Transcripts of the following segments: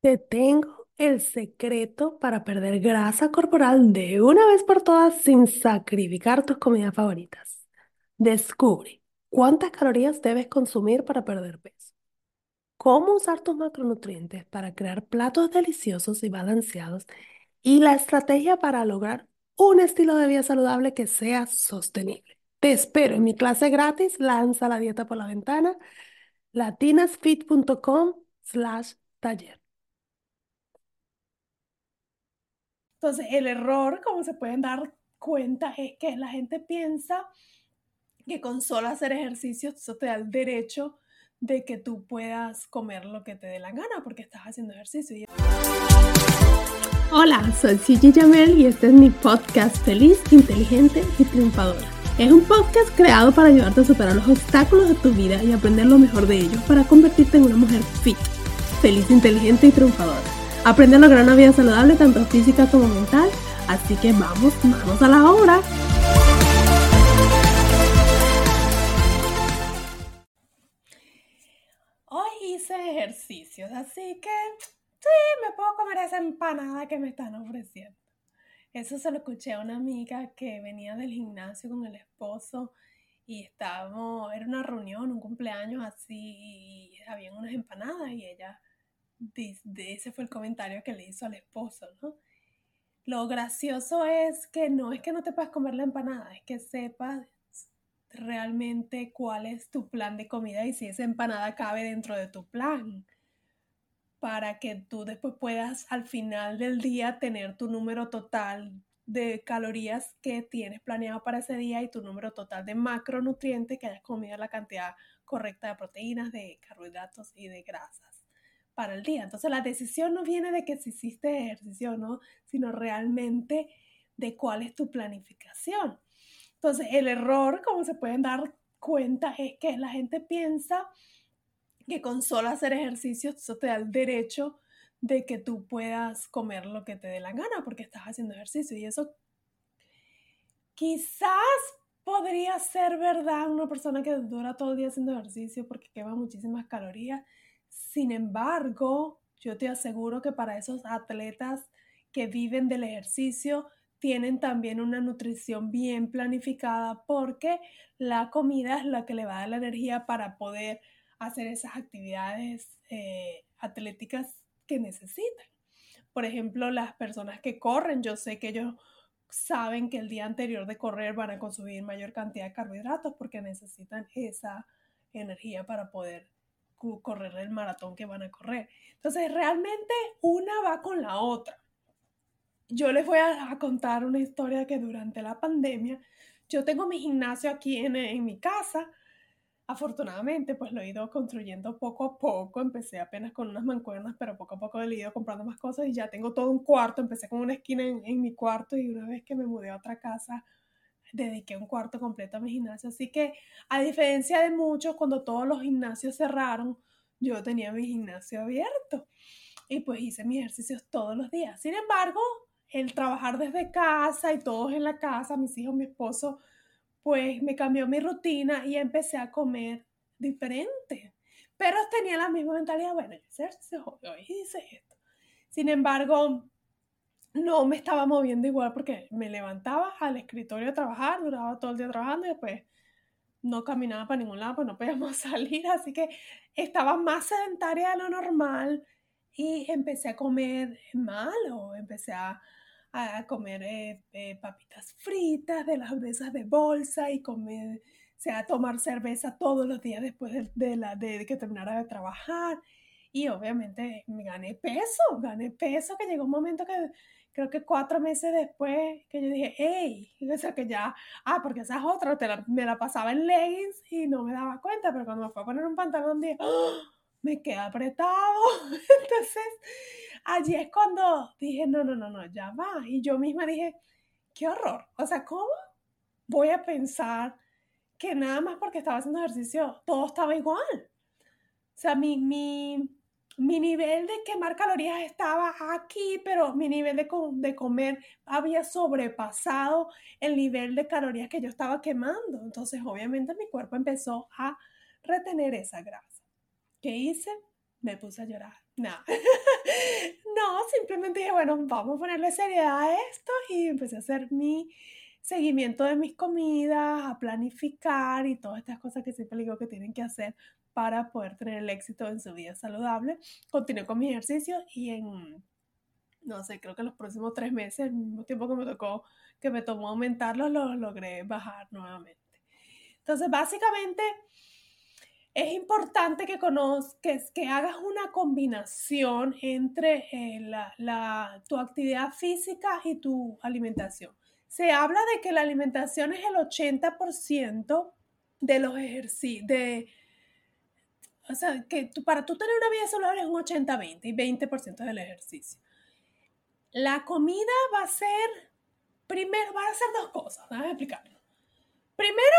Te tengo el secreto para perder grasa corporal de una vez por todas sin sacrificar tus comidas favoritas. Descubre cuántas calorías debes consumir para perder peso, cómo usar tus macronutrientes para crear platos deliciosos y balanceados y la estrategia para lograr un estilo de vida saludable que sea sostenible. Te espero en mi clase gratis, lanza la dieta por la ventana, latinasfit.com slash taller. Entonces, el error, como se pueden dar cuenta, es que la gente piensa que con solo hacer ejercicio eso te da el derecho de que tú puedas comer lo que te dé la gana porque estás haciendo ejercicio. Hola, soy Gigi Jamel y este es mi podcast Feliz, Inteligente y Triunfadora. Es un podcast creado para ayudarte a superar los obstáculos de tu vida y aprender lo mejor de ellos para convertirte en una mujer fit, feliz, inteligente y triunfadora. Aprende a lograr una vida saludable tanto física como mental, así que vamos, vamos a la obra. Hoy hice ejercicios, así que sí, me puedo comer esa empanada que me están ofreciendo. Eso se lo escuché a una amiga que venía del gimnasio con el esposo y estábamos, era una reunión, un cumpleaños así, y habían unas empanadas y ella de, ese fue el comentario que le hizo al esposo, ¿no? Lo gracioso es que no es que no te puedas comer la empanada, es que sepas realmente cuál es tu plan de comida y si esa empanada cabe dentro de tu plan para que tú después puedas al final del día tener tu número total de calorías que tienes planeado para ese día y tu número total de macronutrientes que hayas comido la cantidad correcta de proteínas, de carbohidratos y de grasas para el día. Entonces la decisión no viene de que si hiciste ejercicio o no, sino realmente de cuál es tu planificación. Entonces el error, como se pueden dar cuenta, es que la gente piensa que con solo hacer ejercicio eso te da el derecho de que tú puedas comer lo que te dé la gana porque estás haciendo ejercicio y eso quizás podría ser verdad una persona que dura todo el día haciendo ejercicio porque quema muchísimas calorías sin embargo, yo te aseguro que para esos atletas que viven del ejercicio, tienen también una nutrición bien planificada porque la comida es la que le va a dar la energía para poder hacer esas actividades eh, atléticas que necesitan. Por ejemplo, las personas que corren, yo sé que ellos saben que el día anterior de correr van a consumir mayor cantidad de carbohidratos porque necesitan esa energía para poder correr el maratón que van a correr. Entonces, realmente una va con la otra. Yo les voy a, contar una historia que durante la pandemia, yo tengo mi gimnasio aquí en, en mi casa. Afortunadamente, pues lo he ido construyendo poco a poco. Empecé apenas con unas mancuernas, pero poco a poco he ido comprando más cosas y ya tengo todo un cuarto. Empecé con una esquina en, en mi cuarto y una vez que me mudé a otra casa, dediqué un cuarto completo a mi gimnasio. Así que, a diferencia de muchos, cuando todos los gimnasios cerraron, yo tenía mi gimnasio abierto y pues hice mis ejercicios todos los días. Sin embargo, el trabajar desde casa y todos en la casa, mis hijos, mi esposo, pues me cambió mi rutina y empecé a comer diferente. Pero tenía la misma mentalidad, bueno, yo ejercicio, hoy hice esto. Sin embargo, no me estaba moviendo igual porque me levantaba al escritorio a trabajar, duraba todo el día trabajando y después no caminaba para ningún lado, pues no podíamos salir, así que estaba más sedentaria de lo normal y empecé a comer mal o empecé a, a comer eh, eh, papitas fritas de las de de bolsa y comer, a tomar cerveza todos los días después de, de, la, de que terminara de trabajar. Y obviamente me gané peso, gané peso, que llegó un momento que creo que cuatro meses después que yo dije, hey, o sea que ya, ah, porque esa es otra, me la pasaba en leggings y no me daba cuenta, pero cuando me fue a poner un pantalón dije, ¡Oh! me queda apretado. Entonces, allí es cuando dije, no, no, no, no, ya va. Y yo misma dije, qué horror. O sea, ¿cómo voy a pensar que nada más porque estaba haciendo ejercicio, todo estaba igual? O sea, mi, mi, mi nivel de quemar calorías estaba aquí, pero mi nivel de, de, comer había sobrepasado el nivel de calorías que yo estaba quemando. Entonces, obviamente, mi cuerpo empezó a retener esa grasa. ¿Qué hice? me puse a llorar. No, no, simplemente dije, bueno, vamos a ponerle seriedad a esto y empecé a hacer mi seguimiento de mis comidas, a planificar y todas estas cosas que siempre digo que tienen que hacer para poder tener el éxito en su vida saludable. Continué con mi ejercicio y en, no sé, creo que los próximos tres meses, el mismo tiempo que me tocó, que me tomó aumentarlo, lo logré bajar nuevamente. Entonces, básicamente, es importante que conozcas, que hagas una combinación entre eh, la, tu actividad física y tu alimentación. Se habla de que la alimentación es el 80% de los ejercicios, de, o sea, que para tú tener una vida saludable es un 80-20 y 20% del ejercicio. La comida va a ser, primero, va a ser dos cosas, déjame explicarlo. Primero,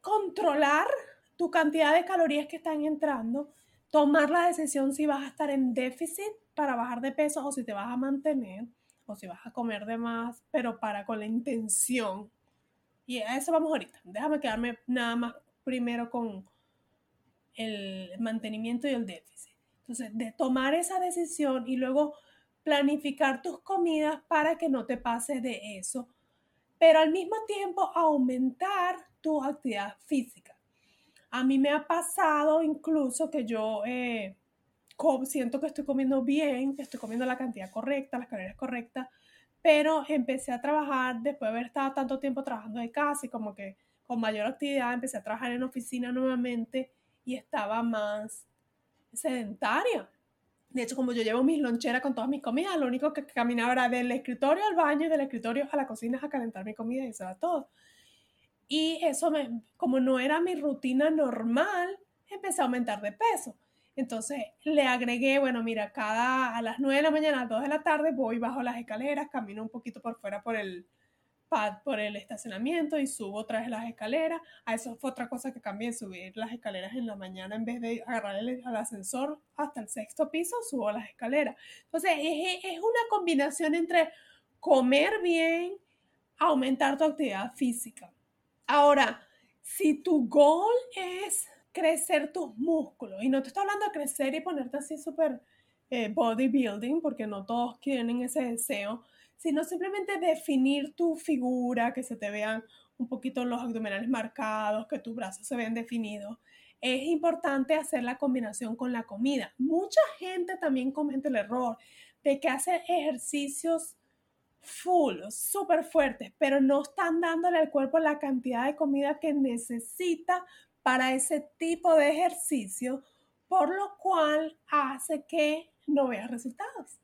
controlar tu cantidad de calorías que están entrando, tomar la decisión si vas a estar en déficit para bajar de peso o si te vas a mantener o si vas a comer de más, pero para con la intención. Y a eso vamos ahorita. Déjame quedarme nada más primero con el mantenimiento y el déficit. Entonces, de tomar esa decisión y luego planificar tus comidas para que no te pases de eso, pero al mismo tiempo aumentar tu actividad física. A mí me ha pasado incluso que yo eh, siento que estoy comiendo bien, que estoy comiendo la cantidad correcta, las calorías correctas, pero empecé a trabajar después de haber estado tanto tiempo trabajando de casa y como que con mayor actividad empecé a trabajar en oficina nuevamente y estaba más sedentaria. De hecho, como yo llevo mis loncheras con todas mis comidas, lo único que caminaba era del escritorio al baño y del escritorio a la cocina a calentar mi comida y eso era todo. Y eso, como no era mi rutina normal, empecé a aumentar de peso. Entonces le agregué, bueno, mira, cada a las 9 de la mañana, a las 2 de la tarde voy bajo las escaleras, camino un poquito por fuera por el por el estacionamiento y subo otra vez las escaleras. A eso fue otra cosa que cambié, subir las escaleras en la mañana en vez de agarrar el, ascensor hasta el sexto piso, subo las escaleras. Entonces es, es una combinación entre comer bien, aumentar tu actividad física. Ahora, si tu goal es crecer tus músculos, y no te estoy hablando de crecer y ponerte así súper eh, bodybuilding, porque no todos tienen ese deseo, sino simplemente definir tu figura, que se te vean un poquito los abdominales marcados, que tus brazos se vean definidos. Es importante hacer la combinación con la comida. Mucha gente también comete el error de que hace ejercicios full, súper fuertes, pero no están dándole al cuerpo la cantidad de comida que necesita para ese tipo de ejercicio, por lo cual hace que no veas resultados.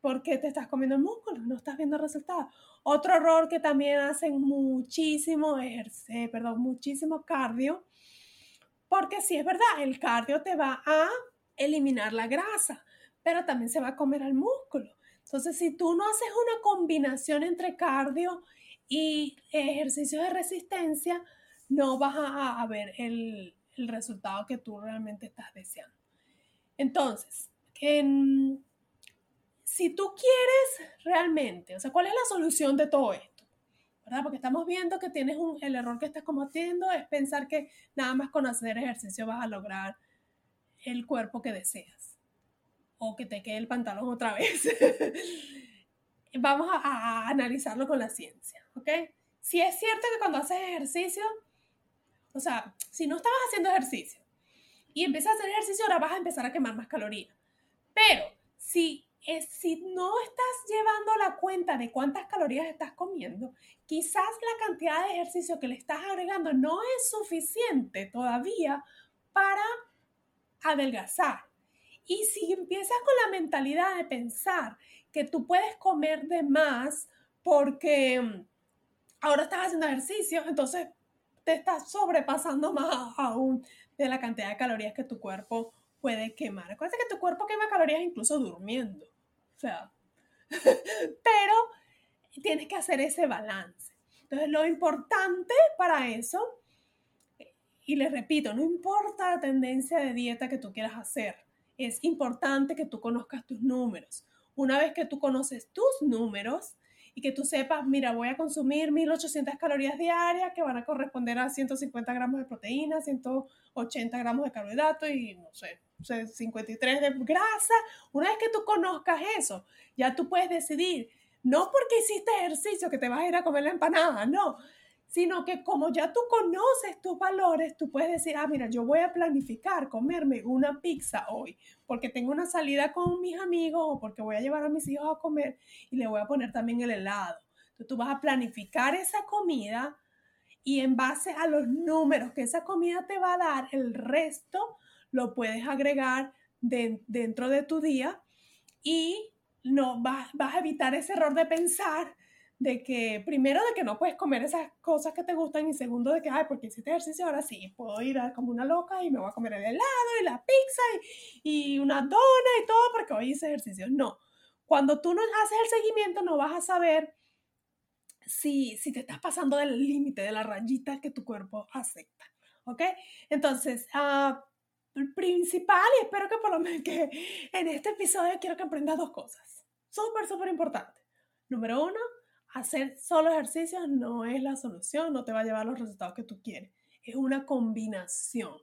Porque te estás comiendo el músculo, no estás viendo resultados. Otro error que también hacen muchísimo ejercicio, perdón, muchísimo cardio, porque sí es verdad, el cardio te va a eliminar la grasa, pero también se va a comer al músculo. Entonces, si tú no haces una combinación entre cardio y ejercicios de resistencia, no vas a, ver el, resultado que tú realmente estás deseando. Entonces, si tú quieres realmente, o sea, ¿cuál es la solución de todo esto? ¿Verdad? Porque estamos viendo que tienes un, el error que estás cometiendo es pensar que nada más con hacer ejercicio vas a lograr el cuerpo que deseas o que te quede el pantalón otra vez. Vamos a, a, analizarlo con la ciencia, ¿ok? Si es cierto que cuando haces ejercicio, o sea, si no estabas haciendo ejercicio y empiezas a hacer ejercicio, ahora vas a empezar a quemar más calorías. Pero si, es, si no estás llevando la cuenta de cuántas calorías estás comiendo, quizás la cantidad de ejercicio que le estás agregando no es suficiente todavía para adelgazar. Y si empiezas con la mentalidad de pensar que tú puedes comer de más porque mm, ahora estás haciendo ejercicio, entonces te estás sobrepasando más aún de la cantidad de calorías que tu cuerpo puede quemar. Recuerda que tu cuerpo quema calorías incluso durmiendo. Sea, pero tienes que hacer ese balance. Entonces, lo importante para eso, y les repito, no importa la tendencia de dieta que tú quieras hacer, es importante que tú conozcas tus números. Una vez que tú conoces tus números y que tú sepas, mira, voy a consumir 1800 calorías diarias que van a corresponder a 150 gramos de proteína, 180 gramos de carbohidratos y no sé, 53 de grasa. Una vez que tú conozcas eso, ya tú puedes decidir, no porque hiciste ejercicio que te vas a ir a comer la empanada, no, sino que como ya tú conoces tus valores, tú puedes decir, ah, mira, yo voy a planificar comerme una pizza hoy, porque tengo una salida con mis amigos o porque voy a llevar a mis hijos a comer y le voy a poner también el helado. Entonces tú vas a planificar esa comida y en base a los números que esa comida te va a dar, el resto lo puedes agregar dentro de tu día y no vas, vas a evitar ese error de pensar de que, primero, de que no puedes comer esas cosas que te gustan y segundo, de que, ay, porque hiciste ejercicio, ahora sí, puedo ir a, como una loca y me voy a comer el helado y la pizza y, y una dona y todo porque hoy hice ejercicio. No, cuando tú no haces el seguimiento no vas a saber si, si te estás pasando del límite, de la rayita que tu cuerpo acepta, ¿ok? Entonces, uh, principal, y espero que por lo menos que en este episodio quiero que aprendas dos cosas, súper, súper importante. Número uno, hacer solo ejercicios no es la solución, no te va a llevar los resultados que tú quieres. Es una combinación.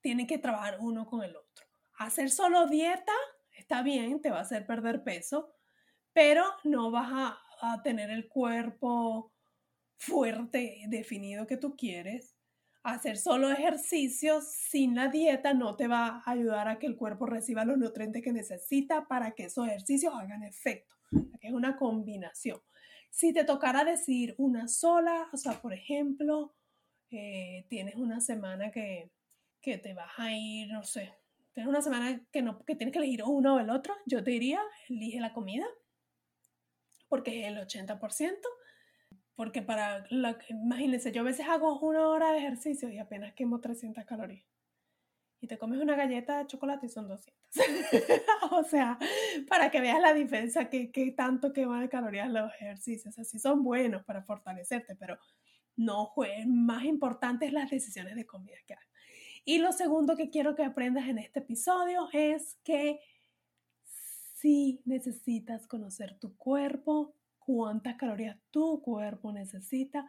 Tiene que trabajar uno con el otro. Hacer solo dieta está bien, te va a hacer perder peso, pero no vas a, a tener el cuerpo fuerte, definido que tú quieres. Hacer solo ejercicios sin la dieta no te va a ayudar a que el cuerpo reciba los nutrientes que necesita para que esos ejercicios hagan efecto. Es una combinación. Si te tocara decir una sola, o sea, por ejemplo, eh, tienes una semana que, que, te vas a ir, no sé, tienes una semana que, no, que tienes que elegir uno o el otro, yo te diría, elige la comida, porque es el 80%, porque para, la, imagínense, yo a veces hago una hora de ejercicio y apenas quemo 300 calorías y te comes una galleta de chocolate y son 200. o sea, para que veas la diferencia, que, que tanto quema de calorías los ejercicios. Así son buenos para fortalecerte, pero no más importante es las decisiones de comida que hagas. Y lo segundo que quiero que aprendas en este episodio es que si necesitas conocer tu cuerpo, cuántas calorías tu cuerpo necesita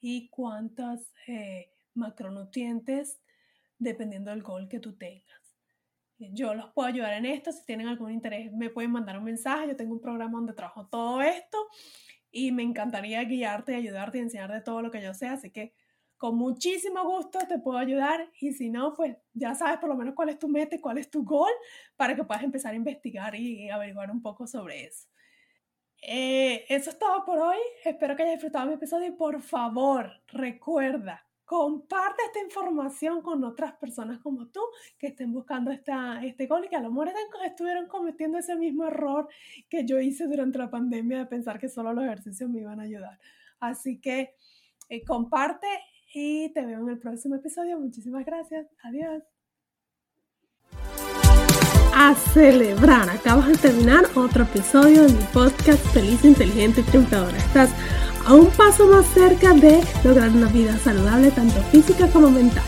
y cuántos eh, macronutrientes dependiendo del gol que tú tengas. Yo los puedo ayudar en esto, si tienen algún interés me pueden mandar un mensaje, yo tengo un programa donde trabajo todo esto y me encantaría guiarte, ayudarte y enseñarte todo lo que yo sé, así que con muchísimo gusto te puedo ayudar y si no, pues ya sabes por lo menos cuál es tu meta y cuál es tu gol para que puedas empezar a investigar y averiguar un poco sobre eso. Eh, eso es todo por hoy. Espero que hayas disfrutado mi episodio y por favor recuerda comparte esta información con otras personas como tú que estén buscando esta, este gol y que a lo mejor estuvieron cometiendo ese mismo error que yo hice durante la pandemia de pensar que solo los ejercicios me iban a ayudar. Así que eh, comparte y te veo en el próximo episodio. Muchísimas gracias. Adiós. A celebrar, acabas de terminar otro episodio de mi podcast Feliz, Inteligente y Triunfadora. Estás a un paso más cerca de lograr una vida saludable tanto física como mental.